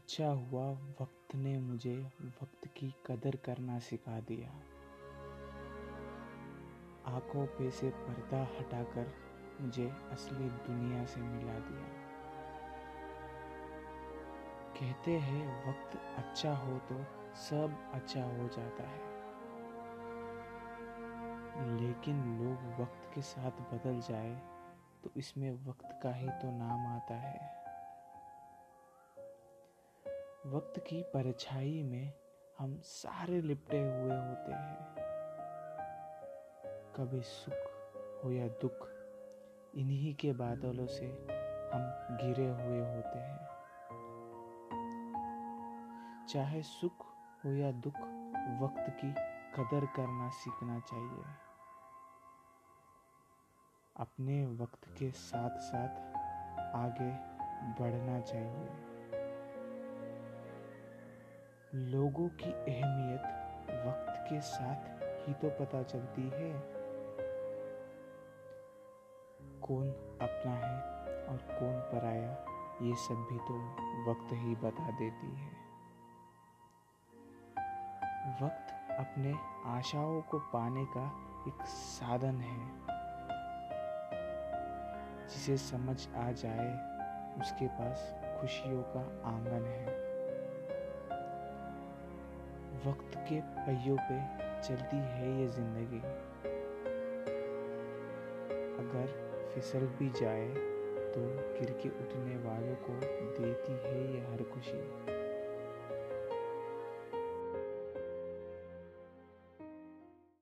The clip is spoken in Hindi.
अच्छा हुआ वक्त ने मुझे वक्त की कदर करना सिखा दिया। आँखों पे से पर्दा हटाकर मुझे असली दुनिया से मिला दिया। कहते हैं, वक्त अच्छा हो तो सब अच्छा हो जाता है। लेकिन लोग वक्त के साथ बदल जाए तो इसमें वक्त का ही तो नाम आता है। वक्त की परछाई में हम सारे लिपटे हुए होते हैं। कभी सुख हो या दुख, इन्हीं के बादलों से हम घिरे हुए होते हैं। चाहे सुख हो या दुख, वक्त की कदर करना सीखना चाहिए। अपने वक्त के साथ साथ आगे बढ़ना चाहिए। लोगों की अहमियत वक्त के साथ ही तो पता चलती है। कौन अपना है और कौन पराया, ये सब भी तो वक्त ही बता देती है। वक्त अपने आशाओं को पाने का एक साधन है। जिसे समझ आ जाए, उसके पास खुशियों का आँगन है। वक्त के पहियों पे चलती है ये ज़िंदगी। अगर फिसल भी जाए तो गिर के उठने वालों को देती है ये हर खुशी।